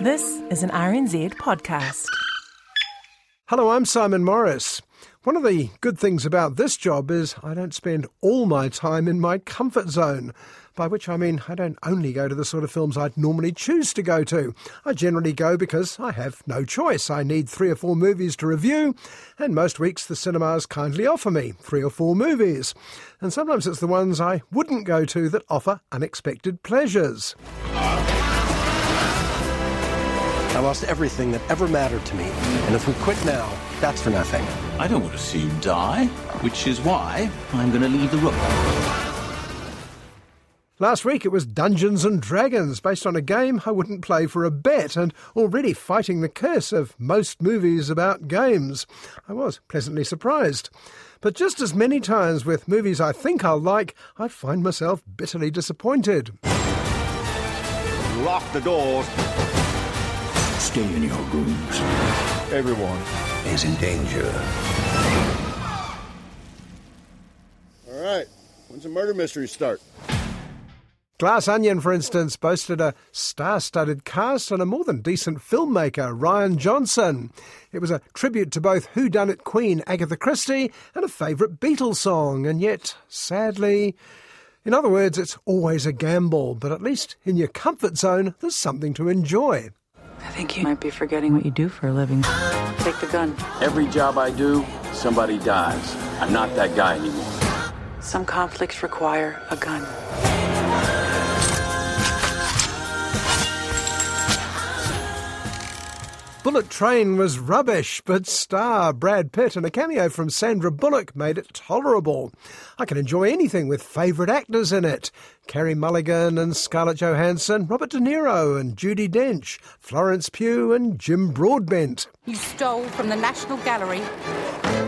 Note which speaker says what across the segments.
Speaker 1: This is an RNZ podcast.
Speaker 2: Hello, I'm Simon Morris. One of the good things about this job is I don't spend all my time in my comfort zone, by which I mean I don't only go to the sort of films I'd normally choose to go to. I generally go because I have no choice. I need three or four movies to review, and most weeks the cinemas kindly offer me three or four movies. And sometimes it's the ones I wouldn't go to that offer unexpected pleasures.
Speaker 3: I lost everything that ever mattered to me. And if we quit now, that's for nothing.
Speaker 4: I don't want to see you die, which is why I'm going to leave the room.
Speaker 2: Last week it was Dungeons and Dragons, based on a game I wouldn't play for a bet, and already fighting the curse of most movies about games. I was pleasantly surprised. But just as many times with movies I think I'll like, I find myself bitterly disappointed.
Speaker 5: Lock the doors.
Speaker 4: Stay in your rooms.
Speaker 5: Everyone.
Speaker 4: Is in danger.
Speaker 5: All right. When's the murder mystery start?
Speaker 2: Glass Onion, for instance, boasted a star studded cast and a more than decent filmmaker, Rian Johnson. It was a tribute to both whodunit queen Agatha Christie and a favourite Beatles song, and yet, sadly, in other words, it's always a gamble, but at least in your comfort zone, there's something to enjoy.
Speaker 6: I think you might be forgetting what you do for a living. Take the gun.
Speaker 7: Every job I do, somebody dies. I'm not that guy anymore.
Speaker 6: Some conflicts require a gun.
Speaker 2: Bullet Train was rubbish, but star Brad Pitt and a cameo from Sandra Bullock made it tolerable. I can enjoy anything with favourite actors in it. Carey Mulligan and Scarlett Johansson, Robert De Niro and Judi Dench, Florence Pugh and Jim Broadbent.
Speaker 8: You stole from the National Gallery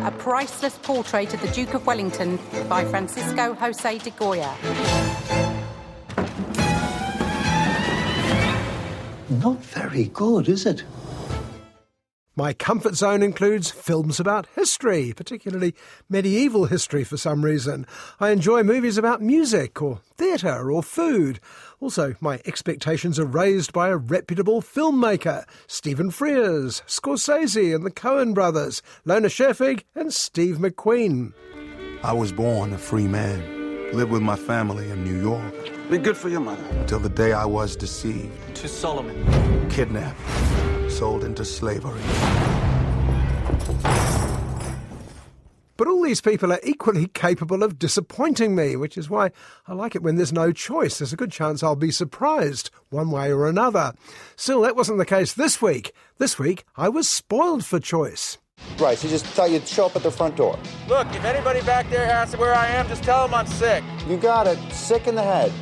Speaker 8: a priceless portrait of the Duke of Wellington by Francisco Jose de Goya.
Speaker 9: Not very good, is it?
Speaker 2: My comfort zone includes films about history, particularly medieval history for some reason. I enjoy movies about music or theatre or food. Also, my expectations are raised by a reputable filmmaker Stephen Frears, Scorsese and the Coen brothers, Lone Scherfig and Steve McQueen.
Speaker 10: I was born a free man, lived with my family in New York.
Speaker 11: Be good for your mother.
Speaker 10: Until the day I was deceived.
Speaker 11: To Solomon.
Speaker 10: Kidnapped sold into slavery.
Speaker 2: But all these people are equally capable of disappointing me, which is why I like it when there's no choice. There's a good chance I'll be surprised, one way or another. Still, that wasn't the case this week. This week, I was spoiled for choice.
Speaker 12: Right, so you just tell you to show up at the front door.
Speaker 13: Look, if anybody back there asks where I am, just tell them I'm sick.
Speaker 12: You got it. Sick in the head.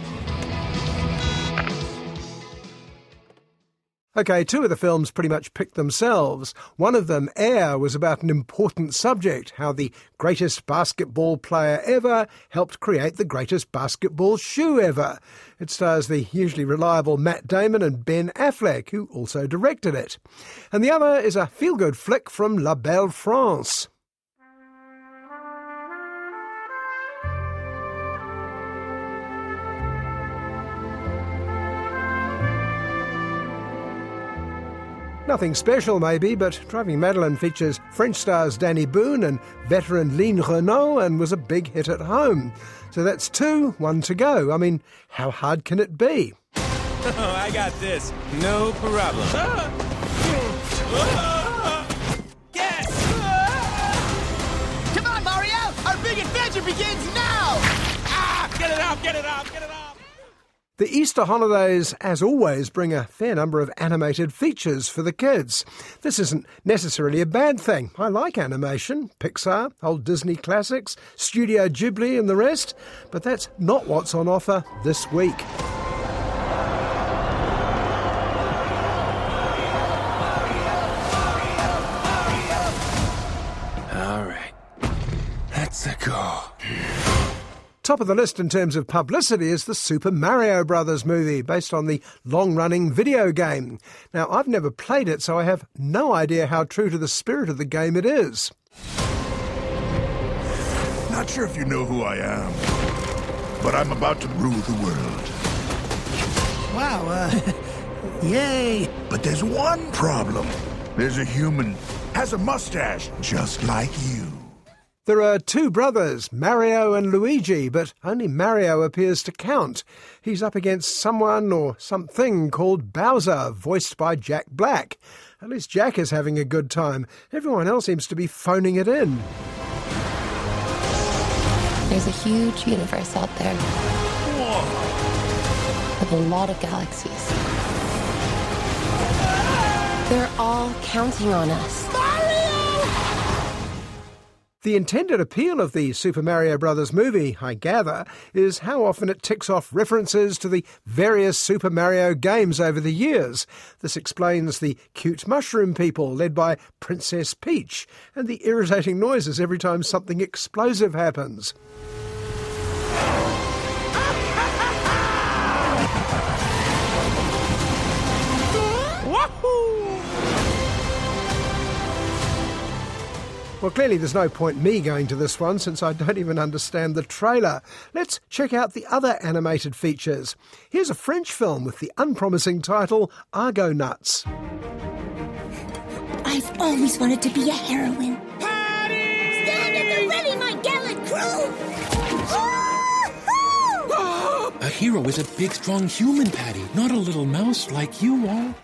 Speaker 2: Okay, two of the films pretty much picked themselves. One of them, Air, was about an important subject how the greatest basketball player ever helped create the greatest basketball shoe ever. It stars the hugely reliable Matt Damon and Ben Affleck, who also directed it. And the other is a feel good flick from La Belle France. Nothing special, maybe, but Driving Madeline features French stars Dany Boon and veteran Line Renaud and was a big hit at home. So that's two, one to go. I mean, how hard can it be?
Speaker 14: Oh, I got this. No problem.
Speaker 15: yes! Come on, Mario! Our big adventure begins now!
Speaker 14: Ah! Get it out, get it out, get it out!
Speaker 2: The Easter holidays, as always, bring a fair number of animated features for the kids. This isn't necessarily a bad thing. I like animation, Pixar, old Disney classics, Studio Ghibli, and the rest, but that's not what's on offer this week.
Speaker 10: All right, let's go.
Speaker 2: Top of the list in terms of publicity is the Super Mario Brothers movie, based on the long running video game. Now, I've never played it, so I have no idea how true to the spirit of the game it is.
Speaker 16: Not sure if you know who I am, but I'm about to rule the world.
Speaker 17: Wow, uh, yay!
Speaker 16: But there's one problem. There's a human, has a mustache, just like you.
Speaker 2: There are two brothers, Mario and Luigi, but only Mario appears to count. He's up against someone or something called Bowser, voiced by Jack Black. At least Jack is having a good time. Everyone else seems to be phoning it in.
Speaker 18: There's a huge universe out there.
Speaker 16: Whoa.
Speaker 18: With a lot of galaxies. They're all counting on us.
Speaker 2: The intended appeal of the Super Mario Bros. movie, I gather, is how often it ticks off references to the various Super Mario games over the years. This explains the cute mushroom people led by Princess Peach and the irritating noises every time something explosive happens. Well, clearly there's no point me going to this one since I don't even understand the trailer. Let's check out the other animated features. Here's a French film with the unpromising title Argonauts.
Speaker 19: I've always wanted to be a heroine. Patty! Stand at the ready, my gallant crew!
Speaker 20: A hero is a big, strong human, Patty, not a little mouse like you are.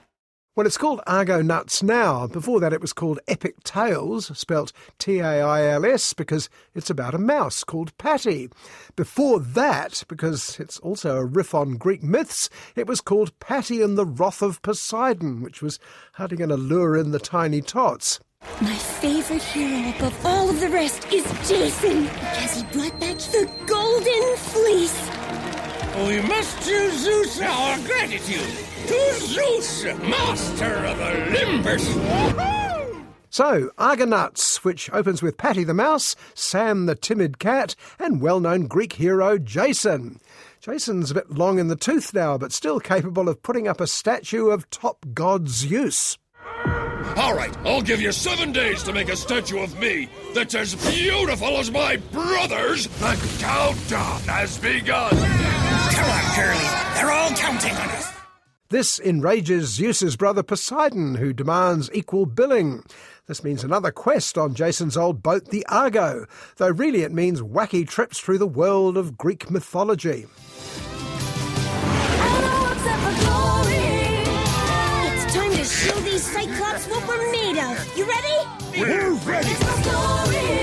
Speaker 2: Well, it's called Argonauts now. Before that, it was called Epic Tales, spelt T A I L S, because it's about a mouse called Patty. Before that, because it's also a riff on Greek myths, it was called Patty and the Wrath of Poseidon, which was hardly going to lure in the tiny tots.
Speaker 19: My favorite hero above all of the rest is Jason, because he brought back the Golden Fleece.
Speaker 21: We must to Zeus our gratitude. To Zeus, master of Olympus.
Speaker 2: So, Argonauts, which opens with Patty the Mouse, Sam the Timid Cat, and well known Greek hero Jason. Jason's a bit long in the tooth now, but still capable of putting up a statue of top god Zeus.
Speaker 21: All right, I'll give you seven days to make a statue of me that's as beautiful as my brothers. The countdown has begun.
Speaker 17: Come on, Curly. They're all counting on us.
Speaker 2: This enrages Zeus's brother Poseidon, who demands equal billing. This means another quest on Jason's old boat, the Argo, though really it means wacky trips through the world of Greek mythology.
Speaker 19: It's time to show these Cyclops what we're made of. You ready?
Speaker 16: We're ready.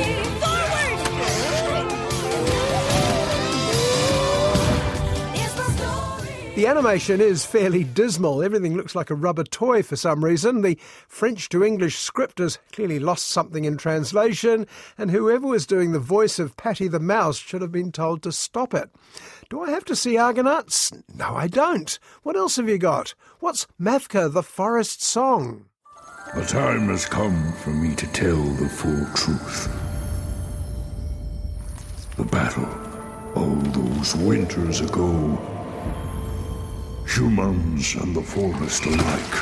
Speaker 2: The animation is fairly dismal. Everything looks like a rubber toy for some reason. The French to English script has clearly lost something in translation, and whoever was doing the voice of Patty the Mouse should have been told to stop it. Do I have to see Argonauts? No, I don't. What else have you got? What's Mavka the Forest Song?
Speaker 16: The time has come for me to tell the full truth. The battle, all those winters ago, humans and the forest alike.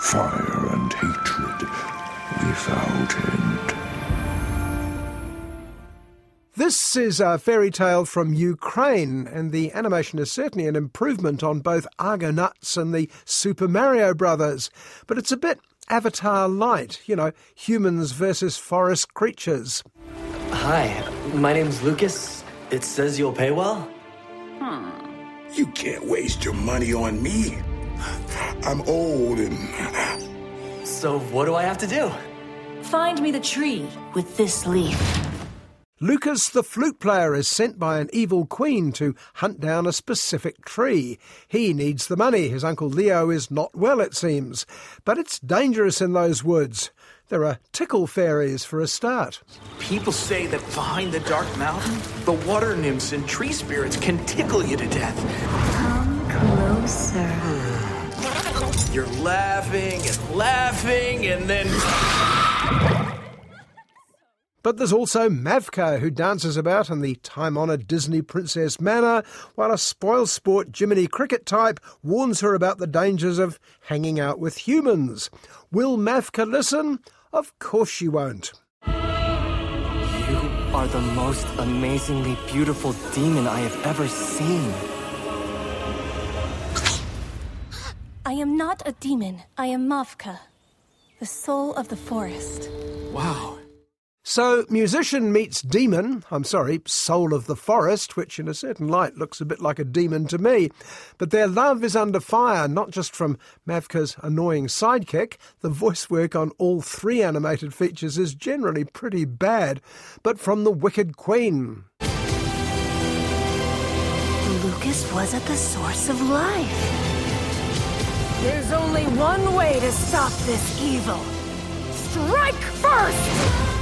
Speaker 16: Fire and hatred without end.
Speaker 2: This is a fairy tale from Ukraine, and the animation is certainly an improvement on both Argonauts and the Super Mario Brothers. But it's a bit Avatar light, you know, humans versus forest creatures.
Speaker 22: Hi, my name's Lucas. It says you'll pay well?
Speaker 16: Hmm. You can't waste your money on me. I'm old and.
Speaker 22: So, what do I have to do?
Speaker 23: Find me the tree with this leaf.
Speaker 2: Lucas the flute player is sent by an evil queen to hunt down a specific tree. He needs the money. His uncle Leo is not well, it seems. But it's dangerous in those woods. There are tickle fairies for a start.
Speaker 11: People say that behind the dark mountain, the water nymphs and tree spirits can tickle you to death.
Speaker 23: Come closer.
Speaker 11: You're laughing and laughing, and then.
Speaker 2: But there's also Mavka, who dances about in the time honoured Disney princess manner, while a spoil sport Jiminy Cricket type warns her about the dangers of hanging out with humans. Will Mavka listen? Of course you won't.
Speaker 24: You are the most amazingly beautiful demon I have ever seen.
Speaker 19: I am not a demon. I am Mavka, the soul of the forest.
Speaker 2: Wow. So, musician meets demon, I'm sorry, soul of the forest, which in a certain light looks a bit like a demon to me. But their love is under fire, not just from Mavka's annoying sidekick. The voice work on all three animated features is generally pretty bad, but from the Wicked Queen.
Speaker 19: Lucas was at the source of life.
Speaker 25: There's only one way to stop this evil. Strike first!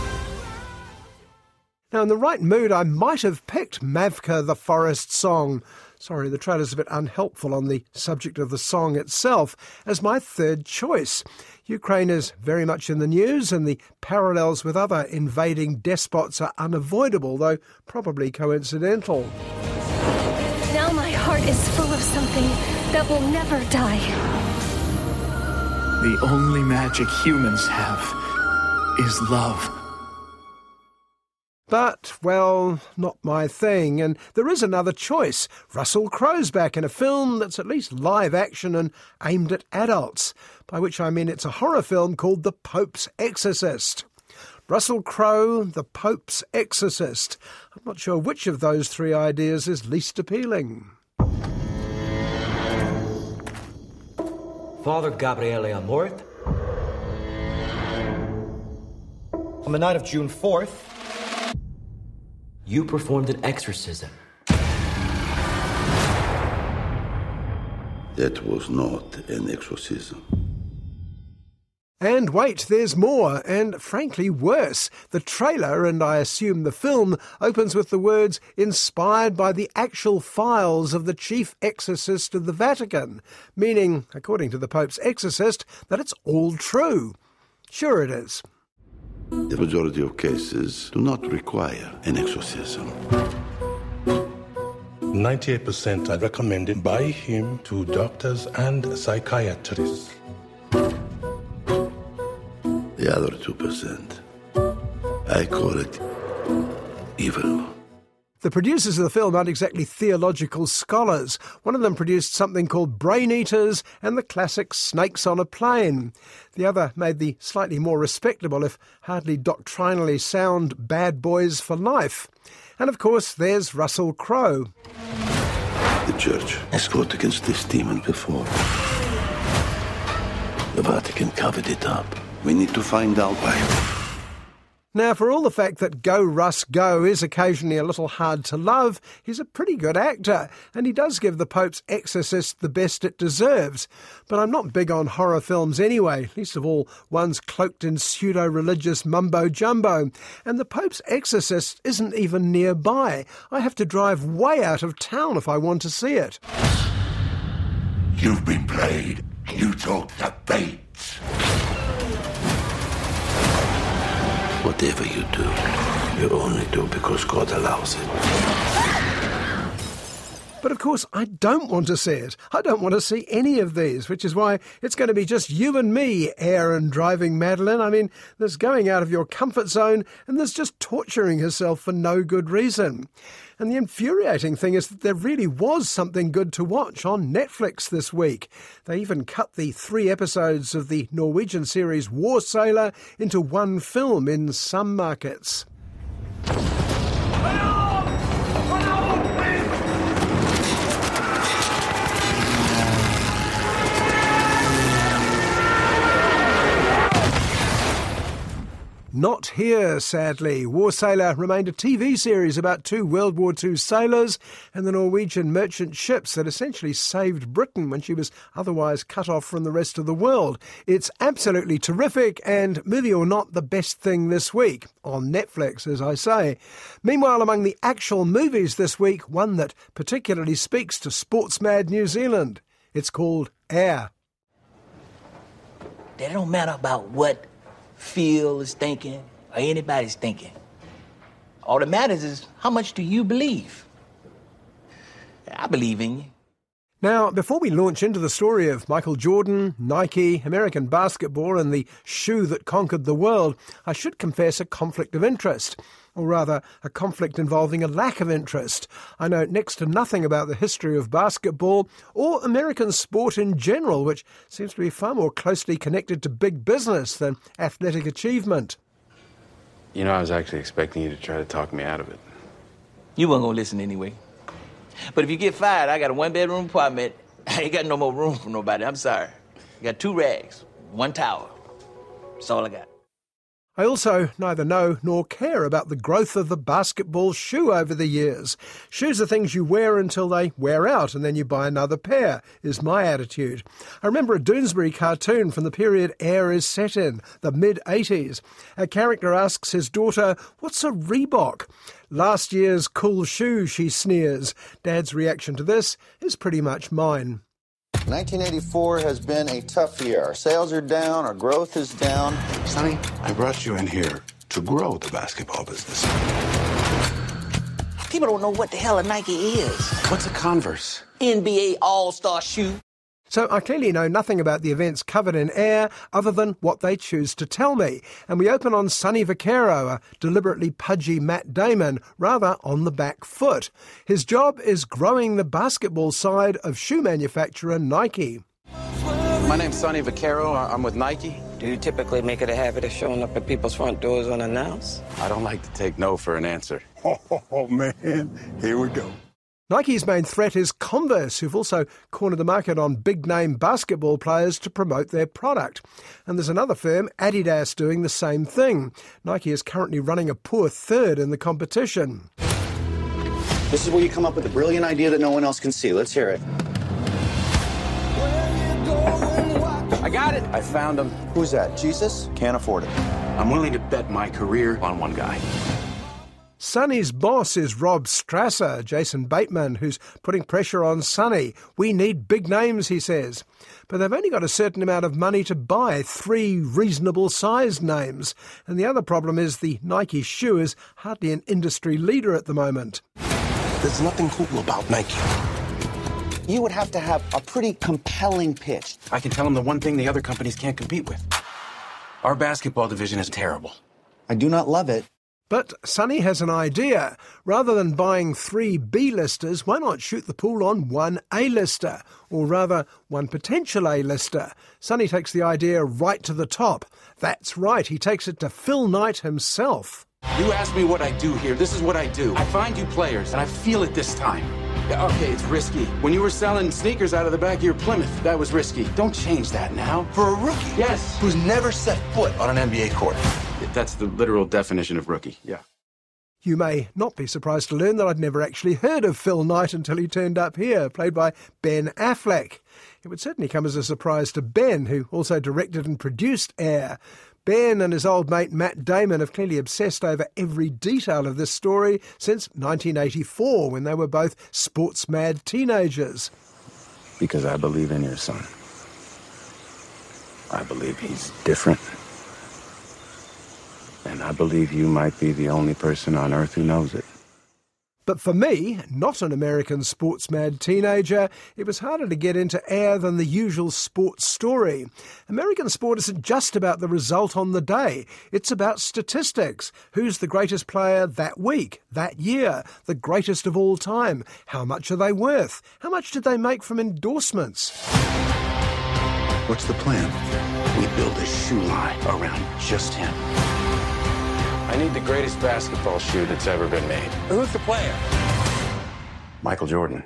Speaker 2: Now, in the right mood, I might have picked Mavka the Forest Song. Sorry, the trailer's a bit unhelpful on the subject of the song itself as my third choice. Ukraine is very much in the news, and the parallels with other invading despots are unavoidable, though probably coincidental.
Speaker 19: Now my heart is full of something that will never die.
Speaker 11: The only magic humans have is love.
Speaker 2: But, well, not my thing. And there is another choice. Russell Crowe's back in a film that's at least live action and aimed at adults, by which I mean it's a horror film called The Pope's Exorcist. Russell Crowe, The Pope's Exorcist. I'm not sure which of those three ideas is least appealing.
Speaker 26: Father Gabriele Amorth. On the night of June 4th, you performed an exorcism.
Speaker 16: That was not an exorcism.
Speaker 2: And wait, there's more, and frankly worse. The trailer, and I assume the film, opens with the words, inspired by the actual files of the chief exorcist of the Vatican, meaning, according to the Pope's exorcist, that it's all true. Sure it is.
Speaker 16: The majority of cases do not require an exorcism.
Speaker 27: 98% are recommended by him to doctors and psychiatrists.
Speaker 16: The other 2%, I call it evil.
Speaker 2: The producers of the film aren't exactly theological scholars. One of them produced something called Brain Eaters and the classic Snakes on a Plane. The other made the slightly more respectable, if hardly doctrinally sound, Bad Boys for Life. And of course, there's Russell Crowe.
Speaker 16: The church has fought against this demon before. The Vatican covered it up. We need to find out why.
Speaker 2: Now, for all the fact that Go Russ Go is occasionally a little hard to love, he's a pretty good actor, and he does give The Pope's Exorcist the best it deserves. But I'm not big on horror films anyway, least of all ones cloaked in pseudo religious mumbo jumbo. And The Pope's Exorcist isn't even nearby. I have to drive way out of town if I want to see it.
Speaker 16: You've been played. You took the bait. Whatever you do, you only do because God allows it.
Speaker 2: But of course, I don't want to see it. I don't want to see any of these, which is why it's going to be just you and me, Air and, driving Madeline. I mean, there's going out of your comfort zone, and there's just torturing herself for no good reason. And the infuriating thing is that there really was something good to watch on Netflix this week. They even cut the three episodes of the Norwegian series War Sailor into one film in some markets. Not here, sadly. War Sailor remained a TV series about two World War II sailors and the Norwegian merchant ships that essentially saved Britain when she was otherwise cut off from the rest of the world. It's absolutely terrific and, movie or not, the best thing this week. On Netflix, as I say. Meanwhile, among the actual movies this week, one that particularly speaks to sports mad New Zealand. It's called Air.
Speaker 28: They don't matter about what Phil is thinking or anybody's thinking.
Speaker 11: All that matters is how much do you believe? I believe in you.
Speaker 2: Now, before we launch into the story of Michael Jordan, Nike, American basketball, and the shoe that conquered the world, I should confess a conflict of interest. Or rather, a conflict involving a lack of interest. I know next to nothing about the history of basketball or American sport in general, which seems to be far more closely connected to big business than athletic achievement.
Speaker 28: You know, I was actually expecting you to try to talk me out of it.
Speaker 11: You weren't gonna listen anyway. But if you get fired, I got a one bedroom apartment. I ain't got no more room for nobody. I'm sorry. I got two rags, one towel. That's all I got.
Speaker 2: I also neither know nor care about the growth of the basketball shoe over the years. Shoes are things you wear until they wear out and then you buy another pair, is my attitude. I remember a Doonesbury cartoon from the period Air is set in, the mid 80s. A character asks his daughter, What's a Reebok? Last year's cool shoe, she sneers. Dad's reaction to this is pretty much mine.
Speaker 12: 1984 has been a tough year. Our sales are down, our growth is down.
Speaker 16: Sonny, I brought you in here to grow the basketball business.
Speaker 11: People don't know what the hell a Nike is.
Speaker 28: What's a Converse?
Speaker 11: NBA All Star shoe.
Speaker 2: So I clearly know nothing about the events covered in air other than what they choose to tell me. And we open on Sonny Vaccaro, a deliberately pudgy Matt Damon, rather on the back foot. His job is growing the basketball side of shoe manufacturer Nike.
Speaker 28: My name's Sonny Vaccaro. I'm with Nike.
Speaker 29: Do you typically make it a habit of showing up at people's front doors unannounced?
Speaker 28: I don't like to take no for an answer.
Speaker 16: Oh, man. Here we go.
Speaker 2: Nike's main threat is Converse, who've also cornered the market on big name basketball players to promote their product. And there's another firm, Adidas, doing the same thing. Nike is currently running a poor third in the competition.
Speaker 12: This is where you come up with a brilliant idea that no one else can see. Let's hear it.
Speaker 28: I got it. I found him.
Speaker 12: Who's that? Jesus? Can't afford it.
Speaker 28: I'm willing to bet my career on one guy.
Speaker 2: Sonny's boss is Rob Strasser, Jason Bateman, who's putting pressure on Sonny. We need big names, he says. But they've only got a certain amount of money to buy three reasonable sized names. And the other problem is the Nike shoe is hardly an industry leader at the moment.
Speaker 30: There's nothing cool about Nike.
Speaker 12: You would have to have a pretty compelling pitch.
Speaker 28: I can tell them the one thing the other companies can't compete with. Our basketball division is terrible.
Speaker 12: I do not love it.
Speaker 2: But Sonny has an idea. Rather than buying three B-listers, why not shoot the pool on one A-lister? Or rather, one potential A-lister. Sonny takes the idea right to the top. That's right, he takes it to Phil Knight himself.
Speaker 28: You ask me what I do here. This is what I do. I find you players, and I feel it this time. Yeah, okay, it's risky. When you were selling sneakers out of the back of your Plymouth, that was risky. Don't change that now.
Speaker 30: For a rookie?
Speaker 28: Yes.
Speaker 30: Who's never set foot on an NBA court.
Speaker 28: That's the literal definition of rookie, yeah.
Speaker 2: You may not be surprised to learn that I'd never actually heard of Phil Knight until he turned up here, played by Ben Affleck. It would certainly come as a surprise to Ben, who also directed and produced Air. Ben and his old mate Matt Damon have clearly obsessed over every detail of this story since 1984, when they were both sports mad teenagers.
Speaker 28: Because I believe in your son. I believe he's different. And I believe you might be the only person on earth who knows it.
Speaker 2: But for me, not an American sports mad teenager, it was harder to get into air than the usual sports story. American sport isn't just about the result on the day, it's about statistics. Who's the greatest player that week, that year, the greatest of all time? How much are they worth? How much did they make from endorsements?
Speaker 28: What's the plan? We build a shoe line around just him. I need the greatest basketball shoe that's ever been made.
Speaker 29: Who's the player?
Speaker 28: Michael Jordan.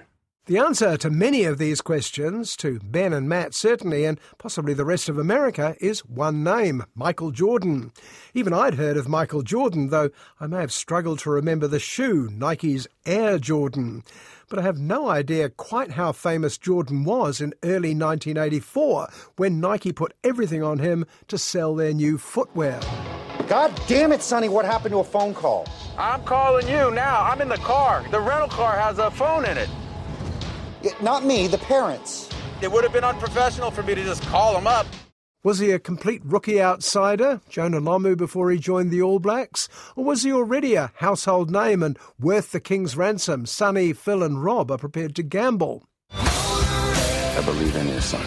Speaker 2: The answer to many of these questions, to Ben and Matt certainly, and possibly the rest of America, is one name Michael Jordan. Even I'd heard of Michael Jordan, though I may have struggled to remember the shoe, Nike's Air Jordan. But I have no idea quite how famous Jordan was in early 1984 when Nike put everything on him to sell their new footwear.
Speaker 12: God damn it, Sonny, what happened to a phone call?
Speaker 13: I'm calling you now. I'm in the car. The rental car has a phone in it.
Speaker 12: Yeah, not me, the parents.
Speaker 13: It would have been unprofessional for me to just call them up.
Speaker 2: Was he a complete rookie outsider, Jonah Lomu, before he joined the All Blacks? Or was he already a household name and worth the king's ransom Sonny, Phil, and Rob are prepared to gamble?
Speaker 28: I believe in his son.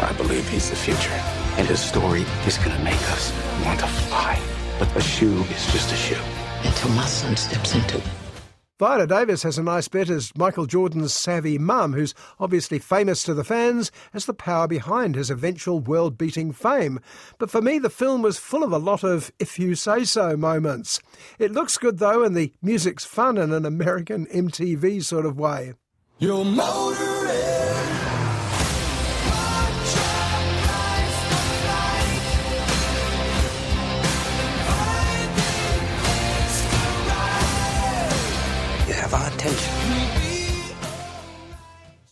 Speaker 28: I believe he's the future. And his story is going to make us want to fly. But a shoe is just a shoe. Until my son steps into it.
Speaker 2: Viola Davis has a nice bit as Michael Jordan's savvy mum, who's obviously famous to the fans as the power behind his eventual world beating fame. But for me, the film was full of a lot of if you say so moments. It looks good though, and the music's fun in an American MTV sort of way.
Speaker 16: Your motor
Speaker 29: attention.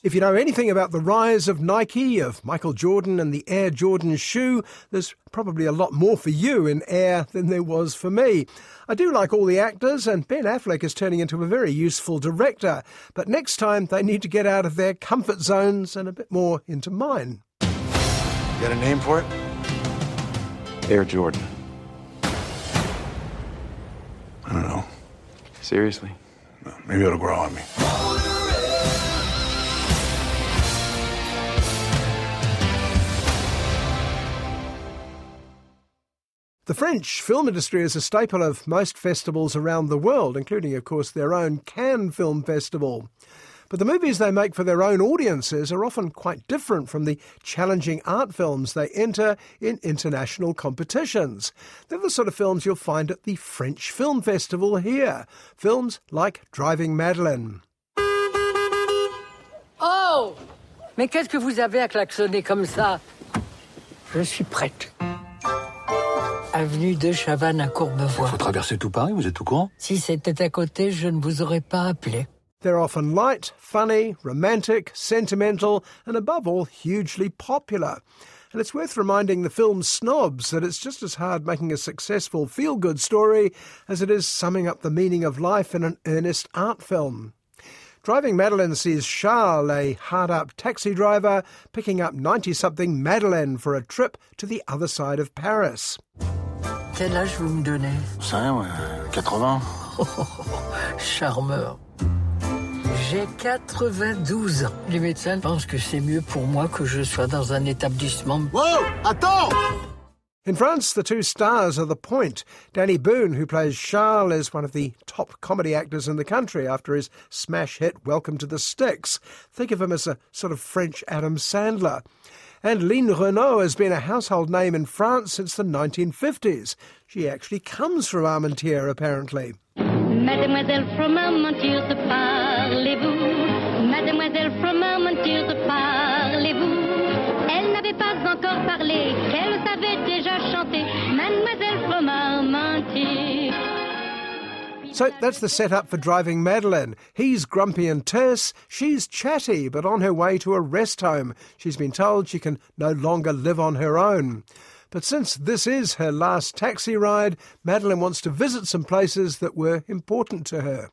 Speaker 2: If you know anything about the rise of Nike, of Michael Jordan and the Air Jordan shoe, there's probably a lot more for you in Air than there was for me. I do like all the actors, and Ben Affleck is turning into a very useful director, but next time they need to get out of their comfort zones and a bit more into mine.
Speaker 30: You got a name for it?
Speaker 28: Air Jordan.
Speaker 30: I don't know.
Speaker 28: Seriously?
Speaker 30: Maybe it'll grow on me.
Speaker 2: The French film industry is a staple of most festivals around the world, including, of course, their own Cannes Film Festival. But the movies they make for their own audiences are often quite different from the challenging art films they enter in international competitions. They're the sort of films you'll find at the French Film Festival here. Films like Driving Madeline.
Speaker 31: Oh Mais qu'est-ce que vous avez à klaxonner comme ça Je suis prête. Avenue de Chavannes à Courbevoie.
Speaker 30: Faut traverser tout Paris, vous êtes au courant
Speaker 31: Si c'était à côté, je ne vous aurais pas appelé.
Speaker 2: They're often light, funny, romantic, sentimental, and above all, hugely popular. And it's worth reminding the film snobs that it's just as hard making a successful feel good story as it is summing up the meaning of life in an earnest art film. Driving Madeline sees Charles, a hard up taxi driver, picking up 90 something Madeleine for a trip to the other side of Paris.
Speaker 31: Quel âge vous me donnez
Speaker 30: C'est rien, ouais. 80.
Speaker 31: Charmeur. J'ai 92 ans. Les médecins pensent que c'est mieux pour moi que je sois dans un établissement.
Speaker 30: Whoa! Attends!
Speaker 2: In France, the two stars are the point. Dany Boon, who plays Charles, is one of the top comedy actors in the country after his smash hit Welcome to the Sticks. Think of him as a sort of French Adam Sandler. And Line Renaud has been a household name in France since the 1950s. She actually comes from Armentières, apparently.
Speaker 32: Mademoiselle from Armentières, encore parlé, qu'elle savait déjà chanter Mademoiselle from Armentières.
Speaker 2: So that's the setup for driving Madeline. He's grumpy and terse, she's chatty, but on her way to a rest home. She's been told she can no longer live on her own. But since this is her last taxi ride, Madeline wants to visit some places that were important to her.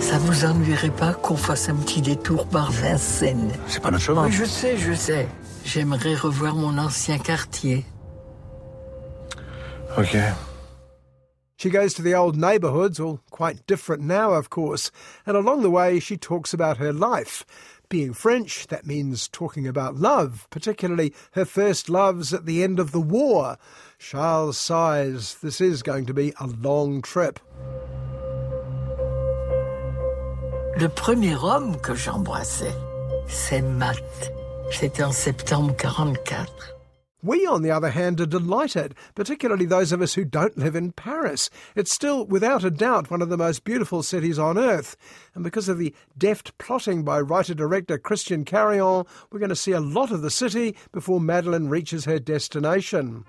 Speaker 31: Ça vous ennuierait pas qu'on fasse un petit détour par Vincennes
Speaker 30: C'est pas notre chemin.
Speaker 31: Oui, je sais, je sais. J'aimerais revoir mon ancien quartier.
Speaker 30: Ok.
Speaker 2: She goes to the old neighbourhoods, all quite different now, of course, and along the way she talks about her life. Being French, that means talking about love, particularly her first loves at the end of the war. Charles sighs, this is going to be a long trip.
Speaker 31: Le premier homme que j'embrassais, c'est Matt. C'était en septembre 44.
Speaker 2: We, on the other hand, are delighted, particularly those of us who don't live in Paris. It's still, without a doubt, one of the most beautiful cities on earth. And because of the deft plotting by writer director Christian Carion, we're going to see a lot of the city before Madeline reaches her destination.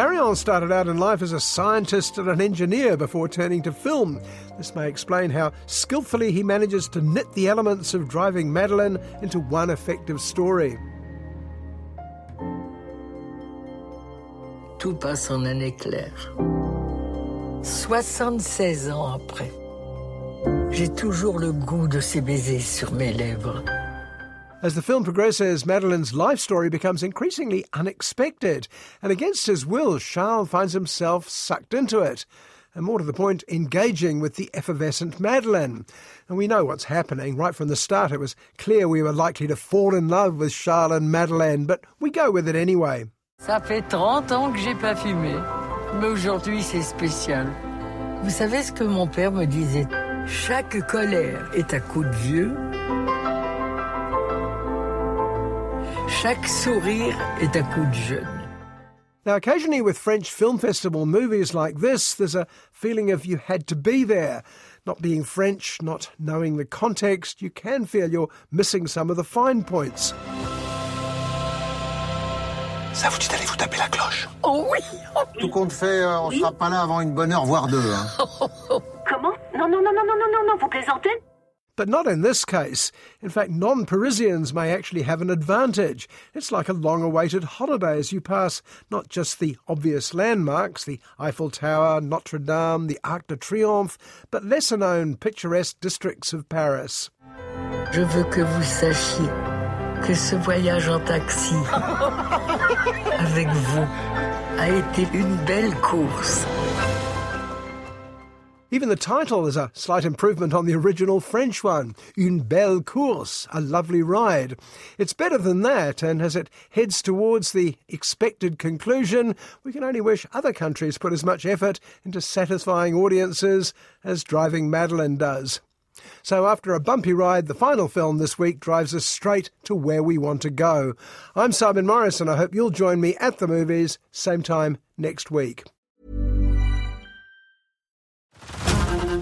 Speaker 2: Carion started out in life as a scientist and an engineer before turning to film. This may explain how skillfully he manages to knit the elements of driving Madeline into one effective story.
Speaker 31: Tout passe en un éclair. 76 ans après, j'ai toujours le goût de ces baisers sur mes lèvres.
Speaker 2: As the film progresses, Madeleine's life story becomes increasingly unexpected, and against his will, Charles finds himself sucked into it. And more to the point, engaging with the effervescent Madeleine. And we know what's happening. Right from the start, it was clear we were likely to fall in love with Charles and Madeleine, but we go with it anyway.
Speaker 31: Ça fait 30 ans que j'ai pas fumé, mais aujourd'hui c'est spécial. Vous savez ce que mon père me disait Chaque colère est un coup de vieux, chaque sourire est un coup de jeune.
Speaker 2: Now, occasionally with French film festival movies like this, there's a feeling of you had to be there. Not being French, not knowing the context, you can feel you're missing some of the fine points.
Speaker 30: Ça vous dit d'aller vous taper la cloche
Speaker 31: Oh oui oh
Speaker 30: Tout compte fait, euh, on sera pas là avant une bonne heure, voire deux. Hein.
Speaker 19: Comment Non, non, non, non, non, non, non, non, vous plaisantez
Speaker 2: But not in this case. In fact, non Parisians may actually have an advantage. It's like a long awaited holiday as you pass not just the obvious landmarks, the Eiffel Tower, Notre Dame, the Arc de Triomphe, but lesser known picturesque districts of Paris.
Speaker 31: Je veux que vous sachiez que ce voyage en taxi avec vous a été une belle course.
Speaker 2: Even the title is a slight improvement on the original French one, Une belle course, a lovely ride. It's better than that, and as it heads towards the expected conclusion, we can only wish other countries put as much effort into satisfying audiences as Driving Madeline does. So, after a bumpy ride, the final film this week drives us straight to where we want to go. I'm Simon Morris, and I hope you'll join me at the movies, same time next week.